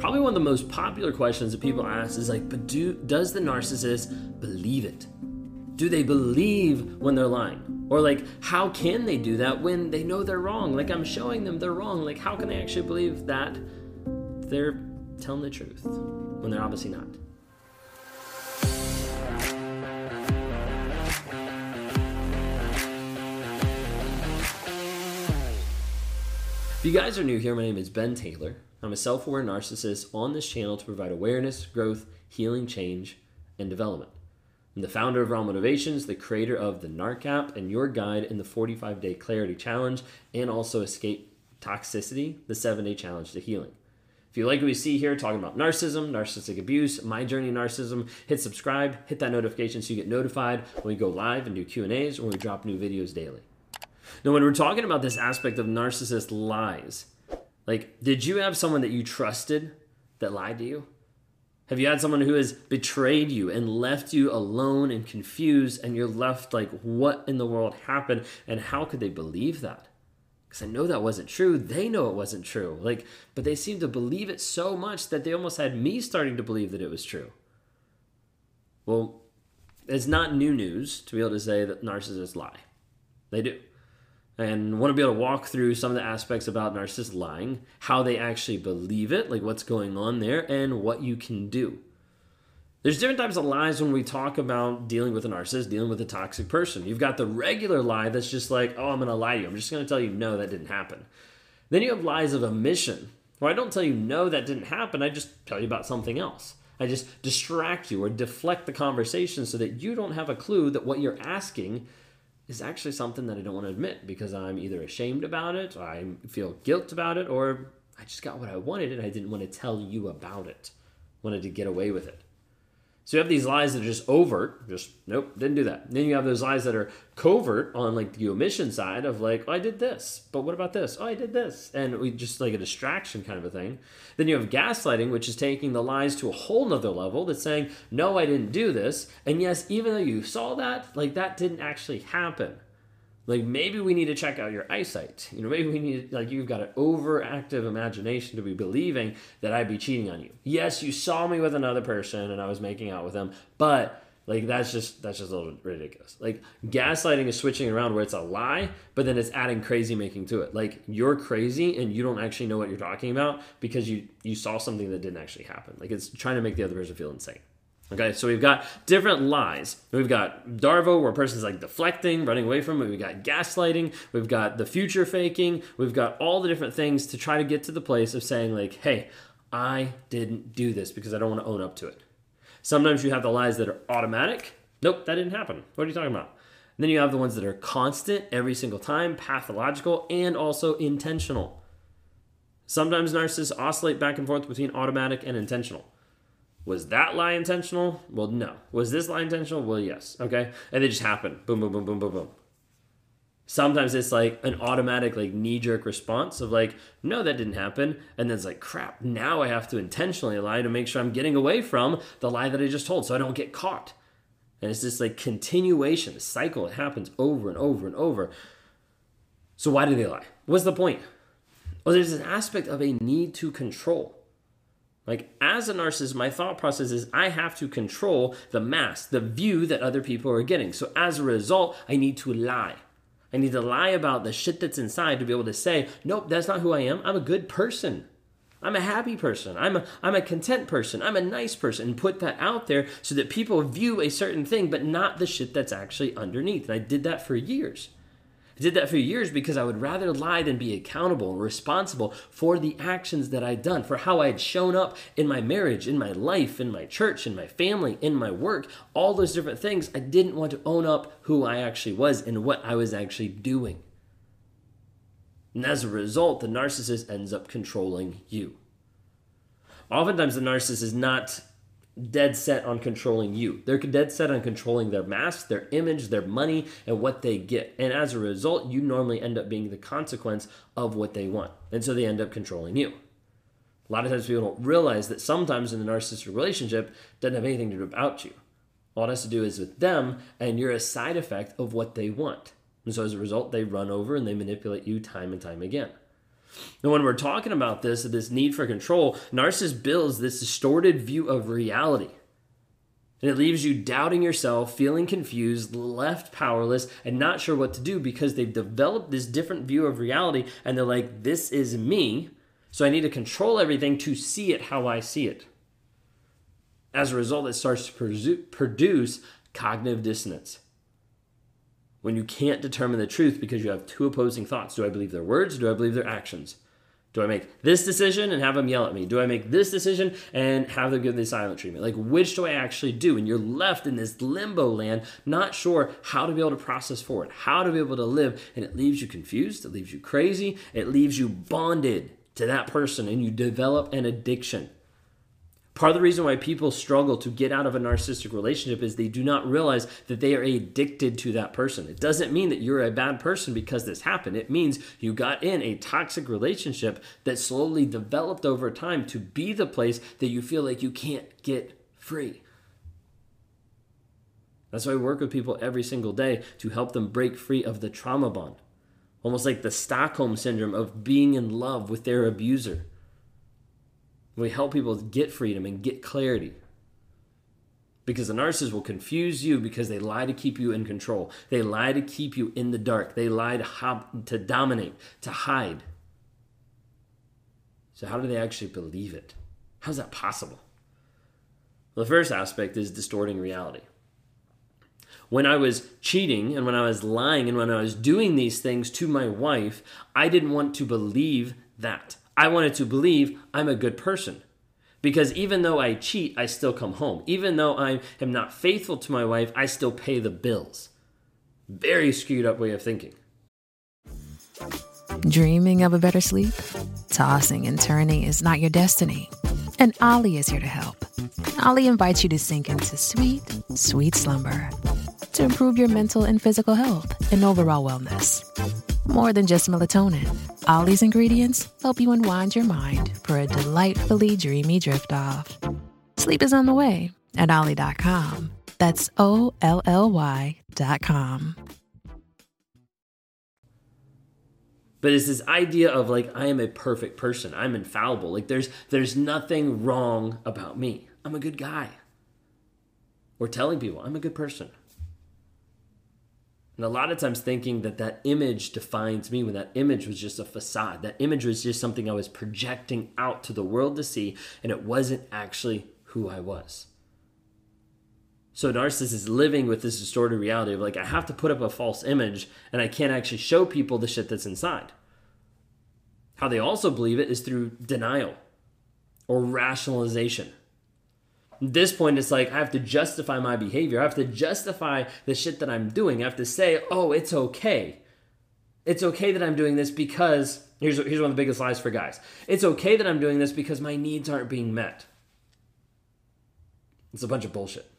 Probably one of the most popular questions that people ask is like, but do does the narcissist believe it? Do they believe when they're lying? Or like, how can they do that when they know they're wrong? Like I'm showing them they're wrong. Like how can they actually believe that they're telling the truth when they're obviously not? If you guys are new here, my name is Ben Taylor. I'm a self aware narcissist on this channel to provide awareness, growth, healing, change, and development. I'm the founder of Raw Motivations, the creator of the NARC app, and your guide in the 45 day clarity challenge, and also Escape Toxicity, the seven day challenge to healing. If you like what we see here, talking about narcissism, narcissistic abuse, my journey in narcissism, hit subscribe, hit that notification so you get notified when we go live and do Q and A's when we drop new videos daily. Now, when we're talking about this aspect of narcissist lies, like, did you have someone that you trusted that lied to you? Have you had someone who has betrayed you and left you alone and confused, and you're left like, what in the world happened? And how could they believe that? Because I know that wasn't true. They know it wasn't true. Like, but they seem to believe it so much that they almost had me starting to believe that it was true. Well, it's not new news to be able to say that narcissists lie. They do and want to be able to walk through some of the aspects about narcissist lying, how they actually believe it, like what's going on there, and what you can do. There's different types of lies when we talk about dealing with a narcissist, dealing with a toxic person. You've got the regular lie that's just like, oh, I'm going to lie to you. I'm just going to tell you, no, that didn't happen. Then you have lies of omission, where I don't tell you, no, that didn't happen. I just tell you about something else. I just distract you or deflect the conversation so that you don't have a clue that what you're asking is actually something that I don't want to admit because I'm either ashamed about it, or I feel guilt about it, or I just got what I wanted and I didn't want to tell you about it. Wanted to get away with it. So you have these lies that are just overt, just nope, didn't do that. And then you have those lies that are covert on like the omission side of like, oh, I did this, but what about this? Oh, I did this, and we just like a distraction kind of a thing. Then you have gaslighting, which is taking the lies to a whole nother level. That's saying, no, I didn't do this, and yes, even though you saw that, like that didn't actually happen like maybe we need to check out your eyesight. You know maybe we need like you've got an overactive imagination to be believing that i'd be cheating on you. Yes you saw me with another person and i was making out with them but like that's just that's just a little ridiculous. Like gaslighting is switching around where it's a lie but then it's adding crazy making to it. Like you're crazy and you don't actually know what you're talking about because you you saw something that didn't actually happen. Like it's trying to make the other person feel insane Okay, so we've got different lies. We've got Darvo, where a person's like deflecting, running away from it. We've got gaslighting. We've got the future faking. We've got all the different things to try to get to the place of saying, like, hey, I didn't do this because I don't want to own up to it. Sometimes you have the lies that are automatic. Nope, that didn't happen. What are you talking about? And then you have the ones that are constant every single time, pathological, and also intentional. Sometimes narcissists oscillate back and forth between automatic and intentional. Was that lie intentional? Well, no. Was this lie intentional? Well, yes. Okay. And they just happen. Boom, boom, boom, boom, boom, boom. Sometimes it's like an automatic, like knee jerk response of like, no, that didn't happen. And then it's like, crap, now I have to intentionally lie to make sure I'm getting away from the lie that I just told so I don't get caught. And it's this like continuation, a cycle. It happens over and over and over. So why do they lie? What's the point? Well, there's an aspect of a need to control. Like, as a narcissist, my thought process is I have to control the mass, the view that other people are getting. So, as a result, I need to lie. I need to lie about the shit that's inside to be able to say, nope, that's not who I am. I'm a good person. I'm a happy person. I'm a, I'm a content person. I'm a nice person. And put that out there so that people view a certain thing, but not the shit that's actually underneath. And I did that for years. I did that for years because I would rather lie than be accountable and responsible for the actions that I'd done, for how I'd shown up in my marriage, in my life, in my church, in my family, in my work, all those different things. I didn't want to own up who I actually was and what I was actually doing. And as a result, the narcissist ends up controlling you. Oftentimes, the narcissist is not dead set on controlling you. They're dead set on controlling their mask, their image, their money, and what they get. And as a result, you normally end up being the consequence of what they want. And so they end up controlling you. A lot of times people don't realize that sometimes in the narcissistic relationship doesn't have anything to do about you. All it has to do is with them, and you're a side effect of what they want. And so as a result, they run over and they manipulate you time and time again. And when we're talking about this, this need for control, narcissist builds this distorted view of reality. And it leaves you doubting yourself, feeling confused, left powerless, and not sure what to do because they've developed this different view of reality and they're like, this is me, so I need to control everything to see it how I see it. As a result, it starts to produce cognitive dissonance when you can't determine the truth because you have two opposing thoughts. Do I believe their words? Do I believe their actions? Do I make this decision and have them yell at me? Do I make this decision and have them give the silent treatment? Like, which do I actually do? And you're left in this limbo land, not sure how to be able to process forward, how to be able to live. And it leaves you confused, it leaves you crazy, it leaves you bonded to that person, and you develop an addiction. Part of the reason why people struggle to get out of a narcissistic relationship is they do not realize that they are addicted to that person. It doesn't mean that you're a bad person because this happened. It means you got in a toxic relationship that slowly developed over time to be the place that you feel like you can't get free. That's why we work with people every single day to help them break free of the trauma bond. Almost like the Stockholm syndrome of being in love with their abuser. We help people get freedom and get clarity. Because the narcissist will confuse you because they lie to keep you in control. They lie to keep you in the dark. They lie to, hop, to dominate, to hide. So, how do they actually believe it? How's that possible? Well, the first aspect is distorting reality. When I was cheating and when I was lying and when I was doing these things to my wife, I didn't want to believe that. I wanted to believe I'm a good person. Because even though I cheat, I still come home. Even though I am not faithful to my wife, I still pay the bills. Very screwed up way of thinking. Dreaming of a better sleep? Tossing and turning is not your destiny. And Olly is here to help. Olly invites you to sink into sweet, sweet slumber to improve your mental and physical health and overall wellness. More than just melatonin, Olly's ingredients help you unwind your mind for a delightfully dreamy drift off. Sleep is on the way at Olly.com. That's O L L Y.com. But it's this idea of like I am a perfect person. I'm infallible. Like there's there's nothing wrong about me. I'm a good guy. We're telling people I'm a good person. And a lot of times thinking that that image defines me when that image was just a facade. That image was just something I was projecting out to the world to see, and it wasn't actually who I was. So narcissist is living with this distorted reality of like, I have to put up a false image and I can't actually show people the shit that's inside. How they also believe it is through denial or rationalization. This point, it's like I have to justify my behavior. I have to justify the shit that I'm doing. I have to say, oh, it's okay. It's okay that I'm doing this because here's, here's one of the biggest lies for guys. It's okay that I'm doing this because my needs aren't being met. It's a bunch of bullshit.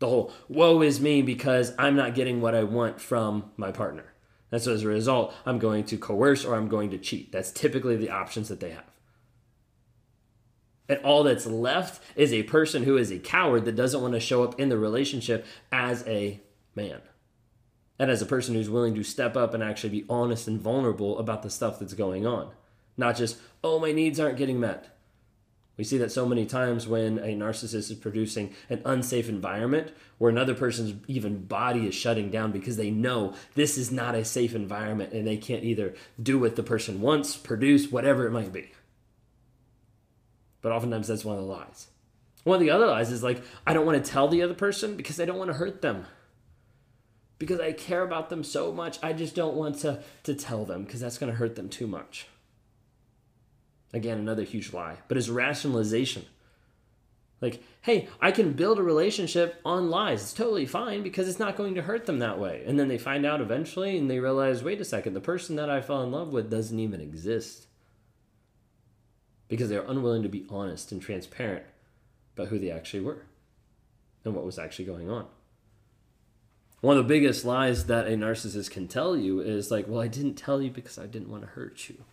The whole woe is me because I'm not getting what I want from my partner. And so as a result, I'm going to coerce or I'm going to cheat. That's typically the options that they have. And all that's left is a person who is a coward that doesn't want to show up in the relationship as a man. And as a person who's willing to step up and actually be honest and vulnerable about the stuff that's going on. Not just, oh, my needs aren't getting met. We see that so many times when a narcissist is producing an unsafe environment where another person's even body is shutting down because they know this is not a safe environment and they can't either do what the person wants, produce, whatever it might be. But oftentimes that's one of the lies. One of the other lies is like, I don't want to tell the other person because I don't want to hurt them. Because I care about them so much, I just don't want to, to tell them because that's going to hurt them too much. Again, another huge lie. But it's rationalization. Like, hey, I can build a relationship on lies. It's totally fine because it's not going to hurt them that way. And then they find out eventually and they realize wait a second, the person that I fell in love with doesn't even exist because they were unwilling to be honest and transparent about who they actually were and what was actually going on. One of the biggest lies that a narcissist can tell you is like, well, I didn't tell you because I didn't want to hurt you.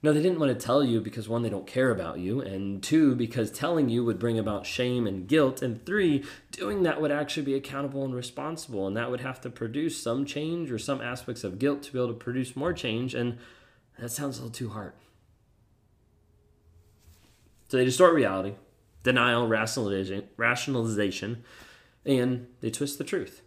No, they didn't want to tell you because one, they don't care about you, and two, because telling you would bring about shame and guilt, and three, doing that would actually be accountable and responsible, and that would have to produce some change or some aspects of guilt to be able to produce more change, and that sounds a little too hard. So they distort reality, denial, rationalization, and they twist the truth.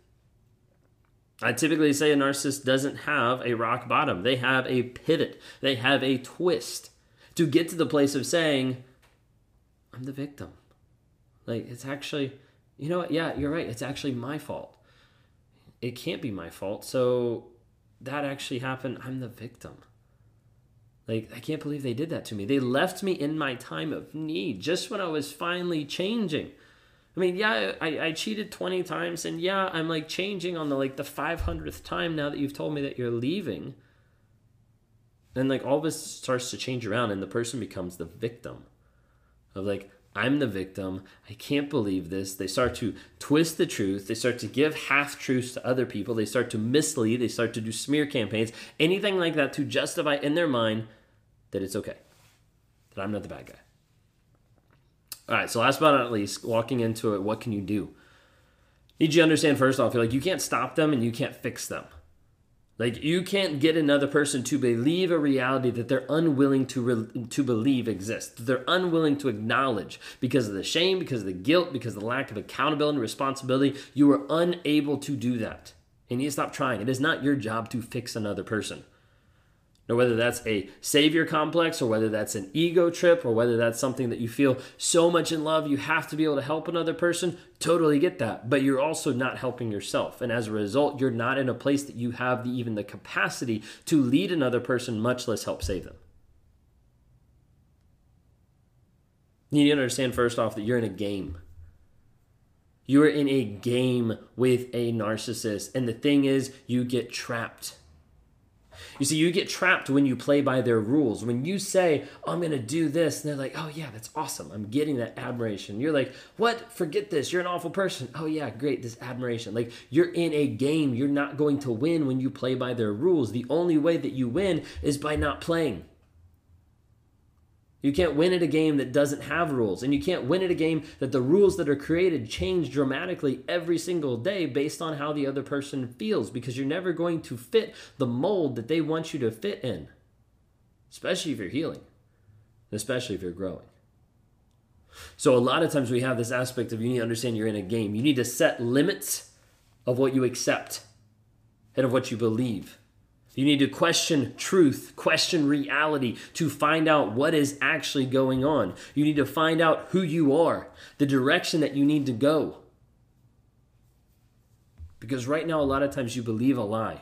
I typically say a narcissist doesn't have a rock bottom. They have a pivot. They have a twist to get to the place of saying, I'm the victim. Like, it's actually, you know what? Yeah, you're right. It's actually my fault. It can't be my fault. So that actually happened. I'm the victim. Like, I can't believe they did that to me. They left me in my time of need just when I was finally changing. I mean, yeah, I, I cheated 20 times, and yeah, I'm like changing on the like the 500th time now that you've told me that you're leaving. And like all this starts to change around, and the person becomes the victim of like, I'm the victim. I can't believe this. They start to twist the truth. They start to give half truths to other people. They start to mislead. They start to do smear campaigns, anything like that to justify in their mind that it's okay, that I'm not the bad guy. All right, so last but not least, walking into it, what can you do? Need you understand first off, you're like you can't stop them and you can't fix them. Like you can't get another person to believe a reality that they're unwilling to re- to believe exists. They're unwilling to acknowledge because of the shame, because of the guilt, because of the lack of accountability and responsibility. You are unable to do that. And you stop trying. It is not your job to fix another person. Now, whether that's a savior complex or whether that's an ego trip or whether that's something that you feel so much in love you have to be able to help another person, totally get that. But you're also not helping yourself. And as a result, you're not in a place that you have the, even the capacity to lead another person, much less help save them. You need to understand first off that you're in a game. You are in a game with a narcissist. And the thing is, you get trapped you see, you get trapped when you play by their rules. When you say, oh, I'm going to do this, and they're like, oh, yeah, that's awesome. I'm getting that admiration. You're like, what? Forget this. You're an awful person. Oh, yeah, great. This admiration. Like, you're in a game. You're not going to win when you play by their rules. The only way that you win is by not playing. You can't win at a game that doesn't have rules. And you can't win at a game that the rules that are created change dramatically every single day based on how the other person feels because you're never going to fit the mold that they want you to fit in, especially if you're healing, especially if you're growing. So, a lot of times we have this aspect of you need to understand you're in a game. You need to set limits of what you accept and of what you believe. You need to question truth, question reality to find out what is actually going on. You need to find out who you are, the direction that you need to go. Because right now, a lot of times you believe a lie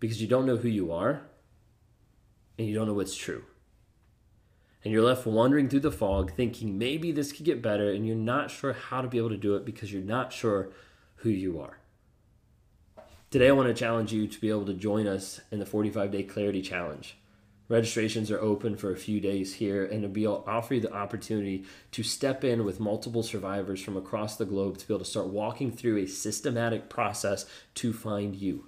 because you don't know who you are and you don't know what's true. And you're left wandering through the fog thinking maybe this could get better, and you're not sure how to be able to do it because you're not sure who you are. Today, I want to challenge you to be able to join us in the 45 day clarity challenge. Registrations are open for a few days here, and we will offer you the opportunity to step in with multiple survivors from across the globe to be able to start walking through a systematic process to find you.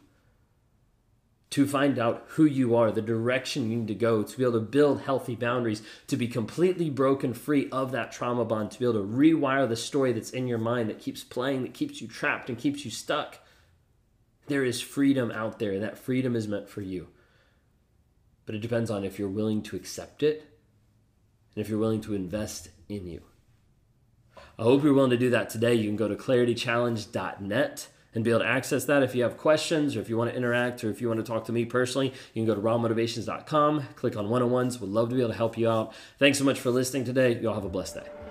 To find out who you are, the direction you need to go, to be able to build healthy boundaries, to be completely broken free of that trauma bond, to be able to rewire the story that's in your mind that keeps playing, that keeps you trapped and keeps you stuck there is freedom out there. and That freedom is meant for you. But it depends on if you're willing to accept it and if you're willing to invest in you. I hope you're willing to do that today. You can go to claritychallenge.net and be able to access that. If you have questions or if you want to interact or if you want to talk to me personally, you can go to rawmotivations.com, click on one on ones. We'd love to be able to help you out. Thanks so much for listening today. Y'all have a blessed day.